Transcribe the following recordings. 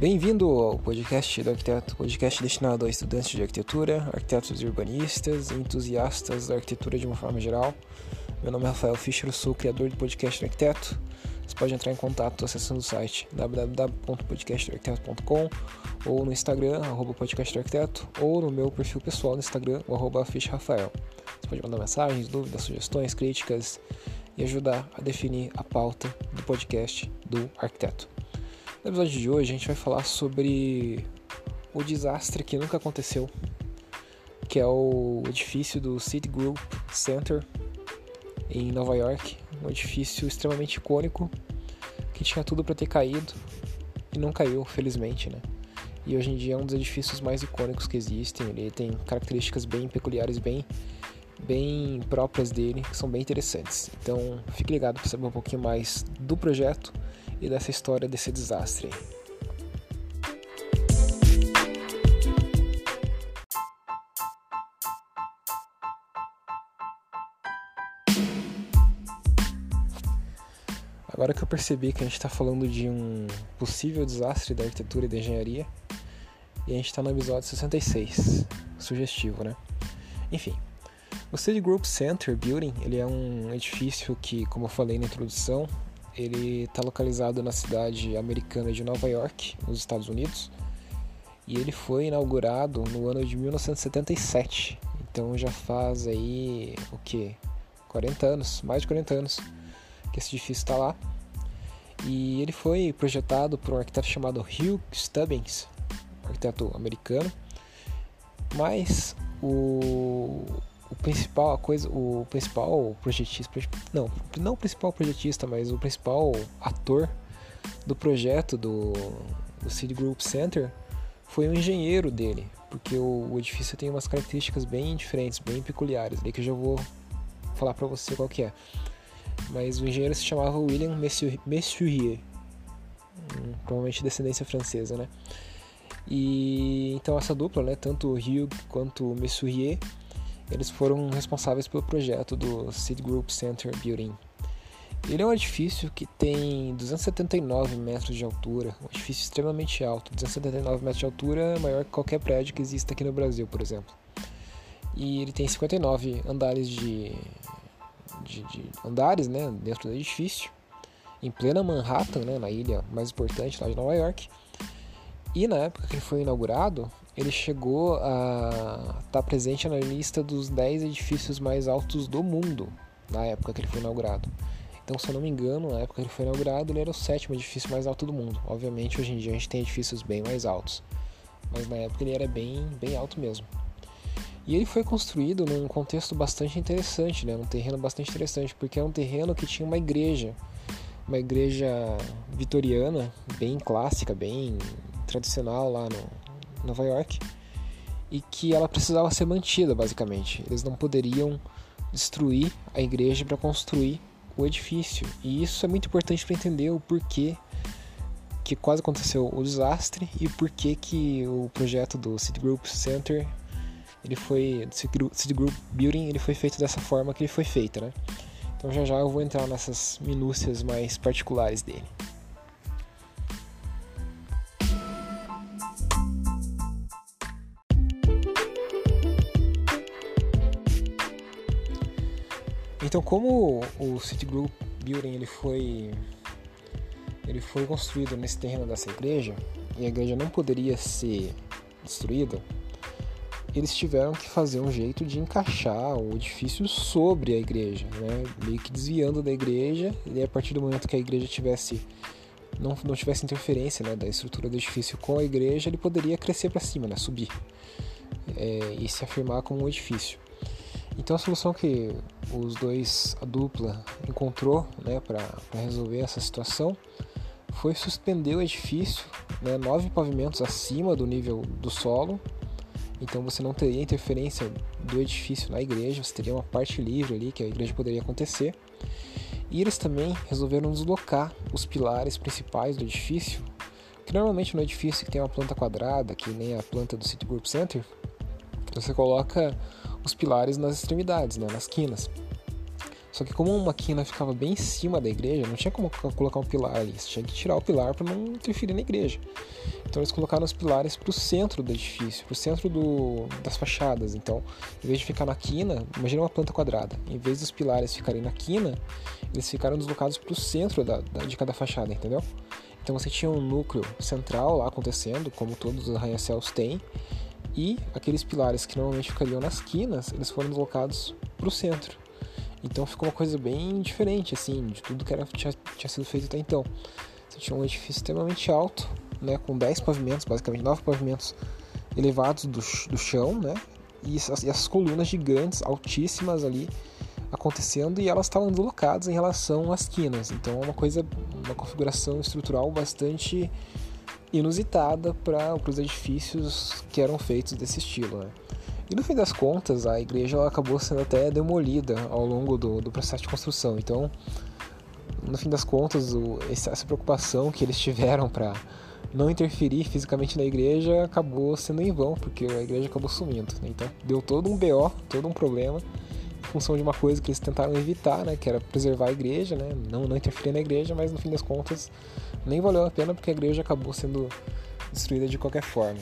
Bem-vindo ao podcast do arquiteto, podcast destinado a estudantes de arquitetura, arquitetos urbanistas e entusiastas da arquitetura de uma forma geral. Meu nome é Rafael Fischer, sou o criador do podcast do arquiteto. Você pode entrar em contato acessando o site www.podcastarquiteto.com ou no Instagram, arroba podcastarquiteto, ou no meu perfil pessoal no Instagram, arroba Rafael. Você pode mandar mensagens, dúvidas, sugestões, críticas e ajudar a definir a pauta do podcast do arquiteto. No episódio de hoje a gente vai falar sobre o desastre que nunca aconteceu, que é o edifício do Citigroup Center em Nova York, um edifício extremamente icônico que tinha tudo para ter caído e não caiu, felizmente, né? E hoje em dia é um dos edifícios mais icônicos que existem. Ele tem características bem peculiares, bem bem próprias dele, que são bem interessantes. Então, fique ligado para saber um pouquinho mais do projeto e dessa história desse desastre. Agora que eu percebi que a gente está falando de um possível desastre da arquitetura e da engenharia, e a gente está no episódio 66, sugestivo, né? Enfim, o Citigroup Center Building ele é um edifício que, como eu falei na introdução, ele está localizado na cidade americana de Nova York, nos Estados Unidos, e ele foi inaugurado no ano de 1977. Então já faz aí o que? 40 anos, mais de 40 anos que esse edifício está lá. E ele foi projetado por um arquiteto chamado Hugh Stubbins, um arquiteto americano. Mas o, o principal a coisa, o principal projetista, não, não o principal projetista, mas o principal ator do projeto do, do City Group Center foi o engenheiro dele, porque o, o edifício tem umas características bem diferentes, bem peculiares, ali que eu já vou falar para você qual que é. Mas o engenheiro se chamava William Messurier, hum, provavelmente descendência francesa, né? E então essa dupla, né, tanto o Hugh quanto o Messurier, eles foram responsáveis pelo projeto do Citigroup Center Building. Ele é um edifício que tem 279 metros de altura, um edifício extremamente alto. 279 metros de altura é maior que qualquer prédio que exista aqui no Brasil, por exemplo. E ele tem 59 andares de, de, de andares, né, dentro do edifício, em plena Manhattan, né, na ilha mais importante lá de Nova York. E na época que foi inaugurado, ele chegou a estar tá presente na lista dos 10 edifícios mais altos do mundo na época que ele foi inaugurado. Então, se eu não me engano, na época que ele foi inaugurado, ele era o sétimo edifício mais alto do mundo. Obviamente, hoje em dia a gente tem edifícios bem mais altos, mas na época ele era bem, bem alto mesmo. E ele foi construído num contexto bastante interessante, né? num terreno bastante interessante, porque é um terreno que tinha uma igreja, uma igreja vitoriana, bem clássica, bem tradicional lá no, Nova York e que ela precisava ser mantida, basicamente. Eles não poderiam destruir a igreja para construir o edifício. E isso é muito importante para entender o porquê que quase aconteceu o desastre e porquê que o projeto do Citigroup Center ele foi Citigroup Building ele foi feito dessa forma que ele foi feito, né? Então já já eu vou entrar nessas minúcias mais particulares dele. Então, como o Citigroup Building ele foi ele foi construído nesse terreno dessa igreja e a igreja não poderia ser destruída, eles tiveram que fazer um jeito de encaixar o edifício sobre a igreja, né? meio que desviando da igreja, e a partir do momento que a igreja tivesse não, não tivesse interferência né, da estrutura do edifício com a igreja, ele poderia crescer para cima, né, subir é, e se afirmar como um edifício. Então a solução que os dois, a dupla, encontrou né, para resolver essa situação foi suspender o edifício né, nove pavimentos acima do nível do solo. Então você não teria interferência do edifício na igreja, você teria uma parte livre ali que a igreja poderia acontecer. E eles também resolveram deslocar os pilares principais do edifício, que normalmente no edifício que tem uma planta quadrada, que nem a planta do Citigroup Center, você coloca os pilares nas extremidades, né, nas quinas. Só que como uma quina ficava bem em cima da igreja, não tinha como colocar um pilar ali, você tinha que tirar o pilar para não interferir na igreja. Então eles colocaram os pilares para o centro do edifício, para o centro do, das fachadas. Então, em vez de ficar na quina, imagina uma planta quadrada. Em vez dos pilares ficarem na quina, eles ficaram deslocados para o centro da, da, de cada fachada, entendeu? Então você tinha um núcleo central lá acontecendo, como todos os arranha-céus têm, e aqueles pilares que normalmente ficariam nas quinas, eles foram deslocados para o centro. Então ficou uma coisa bem diferente, assim, de tudo que era, tinha, tinha sido feito até então. Você tinha um edifício extremamente alto, né, com 10 pavimentos, basicamente 9 pavimentos elevados do, do chão, né, e essas, e colunas gigantes, altíssimas ali, acontecendo e elas estavam deslocadas em relação às quinas. Então é uma coisa, uma configuração estrutural bastante inusitada para os edifícios que eram feitos desse estilo. Né? E no fim das contas, a igreja acabou sendo até demolida ao longo do, do processo de construção. Então, no fim das contas, o, essa preocupação que eles tiveram para não interferir fisicamente na igreja acabou sendo em vão, porque a igreja acabou sumindo. Né? Então, deu todo um BO, todo um problema, em função de uma coisa que eles tentaram evitar, né? que era preservar a igreja, né? não, não interferir na igreja, mas no fim das contas nem valeu a pena porque a igreja acabou sendo destruída de qualquer forma.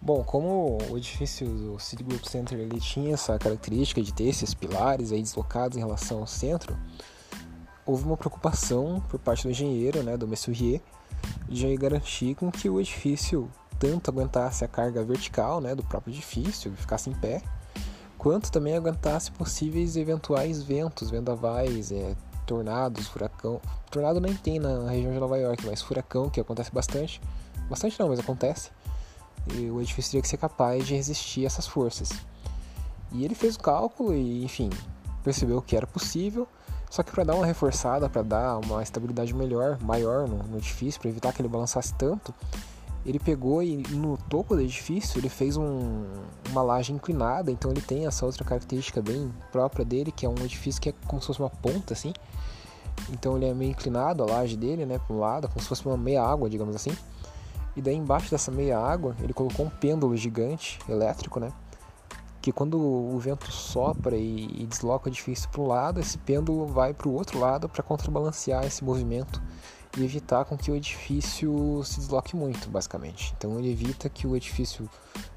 Bom, como o edifício do Citigroup Center ele tinha essa característica de ter esses pilares aí deslocados em relação ao centro, houve uma preocupação por parte do engenheiro, né, do Messurrier, de garantir com que o edifício tanto aguentasse a carga vertical, né, do próprio edifício, ficasse em pé, quanto também aguentasse possíveis eventuais ventos, vendavais, é, tornados, furacão. Tornado nem tem na região de Nova York, mas furacão que acontece bastante, bastante não, mas acontece e o edifício teria que ser capaz de resistir a essas forças. E ele fez o cálculo e, enfim, percebeu que era possível, só que para dar uma reforçada, para dar uma estabilidade melhor, maior no, no edifício, para evitar que ele balançasse tanto, ele pegou e no topo do edifício ele fez um, uma laje inclinada, então ele tem essa outra característica bem própria dele, que é um edifício que é como se fosse uma ponta assim. Então ele é meio inclinado, a laje dele, né, para um lado, como se fosse uma meia água, digamos assim. E daí embaixo dessa meia água, ele colocou um pêndulo gigante, elétrico, né? Quando o vento sopra e, e desloca o edifício para um lado, esse pêndulo vai para o outro lado para contrabalancear esse movimento e evitar com que o edifício se desloque muito, basicamente. Então ele evita que o edifício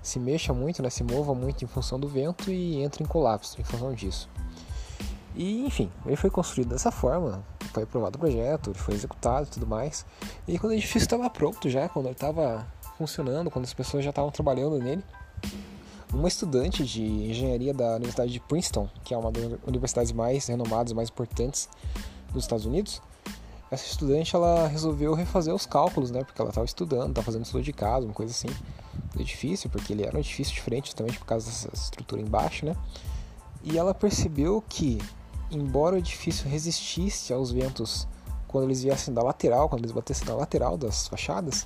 se mexa muito, né, se mova muito em função do vento e entre em colapso em função disso. E enfim, ele foi construído dessa forma, foi aprovado o projeto, ele foi executado e tudo mais. E quando o edifício estava pronto já, quando ele estava funcionando, quando as pessoas já estavam trabalhando nele, uma estudante de engenharia da Universidade de Princeton, que é uma das universidades mais renomadas, mais importantes dos Estados Unidos, essa estudante ela resolveu refazer os cálculos, né? Porque ela estava estudando, estava fazendo estudo de casa, uma coisa assim, do edifício, porque ele era um edifício diferente justamente por causa dessa estrutura embaixo, né? E ela percebeu que embora o edifício resistisse aos ventos quando eles viessem da lateral, quando eles batessem na lateral das fachadas,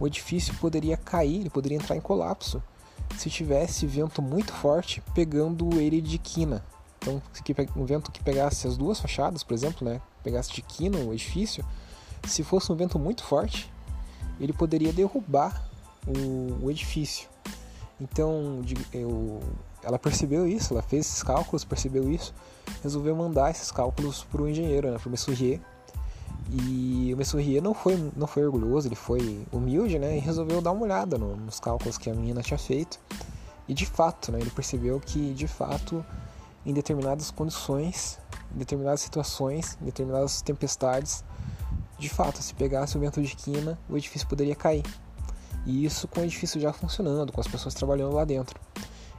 o edifício poderia cair, ele poderia entrar em colapso se tivesse vento muito forte pegando ele de quina. Então, um vento que pegasse as duas fachadas, por exemplo, né, pegasse de quina o edifício, se fosse um vento muito forte, ele poderia derrubar o, o edifício. Então, eu, ela percebeu isso, ela fez esses cálculos, percebeu isso, resolveu mandar esses cálculos para o engenheiro, né, para o Messurrier. E o Messurrier não foi, não foi orgulhoso, ele foi humilde, né, e resolveu dar uma olhada no, nos cálculos que a menina tinha feito. E de fato, né, ele percebeu que de fato, em determinadas condições, em determinadas situações, em determinadas tempestades, de fato, se pegasse o vento de quina, o edifício poderia cair. E isso com o edifício já funcionando, com as pessoas trabalhando lá dentro.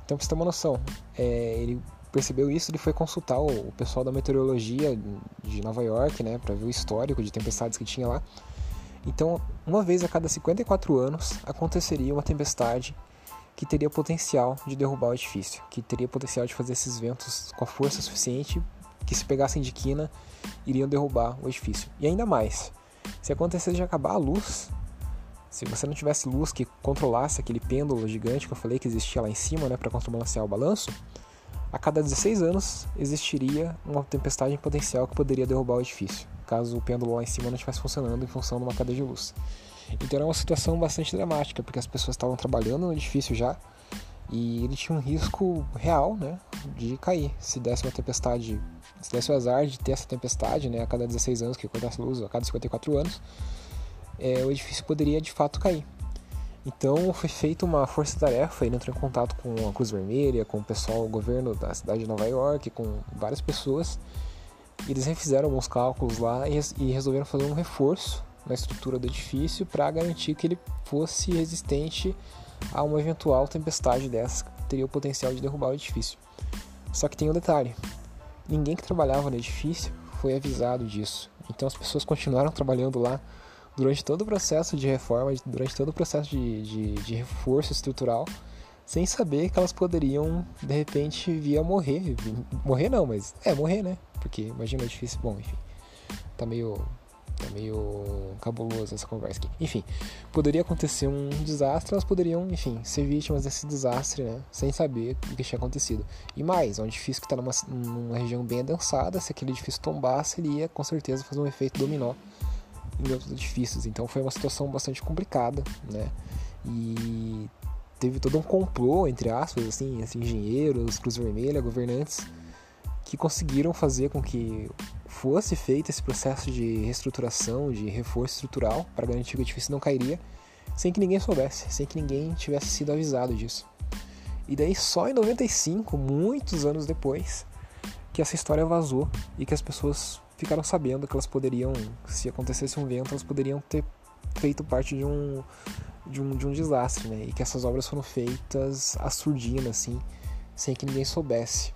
Então, para você ter uma noção, é, ele percebeu isso, ele foi consultar o, pessoal da meteorologia de Nova York, né, para ver o histórico de tempestades que tinha lá. Então, uma vez a cada 54 anos aconteceria uma tempestade que teria potencial de derrubar o edifício, que teria potencial de fazer esses ventos com a força suficiente que se pegassem de quina iriam derrubar o edifício. E ainda mais, se acontecesse de acabar a luz se você não tivesse luz que controlasse aquele pêndulo gigante que eu falei que existia lá em cima, né, para contrabalancear o balanço, a cada 16 anos existiria uma tempestade em potencial que poderia derrubar o edifício. caso o pêndulo lá em cima não estivesse funcionando em função de uma cadeia de luz. Então era uma situação bastante dramática, porque as pessoas estavam trabalhando no edifício já e ele tinha um risco real né, de cair. Se desse uma tempestade, se desse o azar de ter essa tempestade né, a cada 16 anos, que cortasse luz a cada 54 anos, é, o edifício poderia de fato cair. Então foi feita uma força-tarefa, ele entrou em contato com a Cruz Vermelha, com o pessoal, o governo da cidade de Nova York, com várias pessoas. Eles refizeram alguns cálculos lá e, resolveram fazer um reforço na estrutura do edifício para garantir que ele fosse resistente a uma eventual tempestade dessa que teria o potencial de derrubar o edifício. Só que tem um detalhe: ninguém que trabalhava no edifício foi avisado disso. Então as pessoas continuaram trabalhando lá durante todo o processo de reforma, durante todo o processo de, de, de reforço estrutural, sem saber que elas poderiam, de repente, vir a morrer. Morrer não, mas é morrer, né? Porque imagina o edifício. Bom, enfim, tá meio Tá meio cabuloso essa conversa aqui. Enfim, poderia acontecer um desastre, elas poderiam, enfim, ser vítimas desse desastre, né? Sem saber o que tinha acontecido. E mais, é um edifício que está numa, numa região bem adensada, se aquele edifício tombasse, ele ia com certeza fazer um efeito dominó em outros edifícios. Então foi uma situação bastante complicada, né? E teve todo um complô, entre aspas, assim, assim engenheiros, Cruz Vermelha, governantes, que conseguiram fazer com que fosse feito esse processo de reestruturação, de reforço estrutural para garantir que o edifício não cairia, sem que ninguém soubesse, sem que ninguém tivesse sido avisado disso. E daí só em 95, muitos anos depois, que essa história vazou e que as pessoas ficaram sabendo que elas poderiam, se acontecesse um vento, elas poderiam ter feito parte de um de um, de um desastre, né? E que essas obras foram feitas à surdina, assim, sem que ninguém soubesse.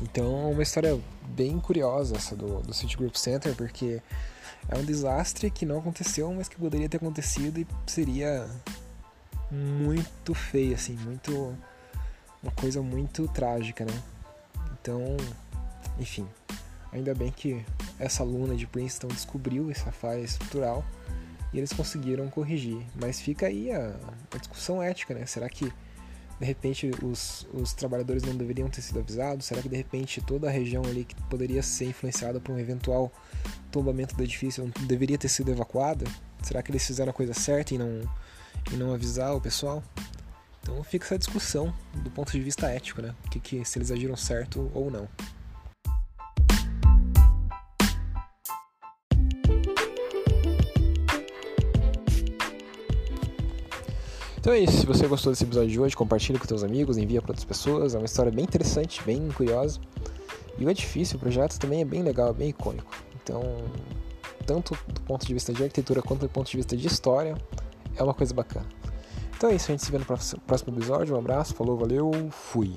Então é uma história bem curiosa essa do, do Citigroup Center, porque é um desastre que não aconteceu, mas que poderia ter acontecido e seria muito feio, assim, muito. uma coisa muito trágica, né? Então, enfim, ainda bem que essa aluna de Princeton descobriu essa falha estrutural e eles conseguiram corrigir. Mas fica aí a, a discussão ética, né? Será que de repente os, os trabalhadores não deveriam ter sido avisados? Será que de repente toda a região ali que poderia ser influenciada por um eventual tombamento do edifício deveria ter sido evacuada? Será que eles fizeram a coisa certa e não, não avisar o pessoal? Então fica essa discussão do ponto de vista ético, né? Que, que se eles agiram certo ou não. Então é isso. Se você gostou desse episódio de hoje, compartilha com seus amigos, envia para outras pessoas. É uma história bem interessante, bem curiosa. E o edifício, o projeto também é bem legal, é bem icônico. Então, tanto do ponto de vista de arquitetura quanto do ponto de vista de história, é uma coisa bacana. Então é isso, a gente se vê no próximo episódio. Um abraço, falou, valeu, fui.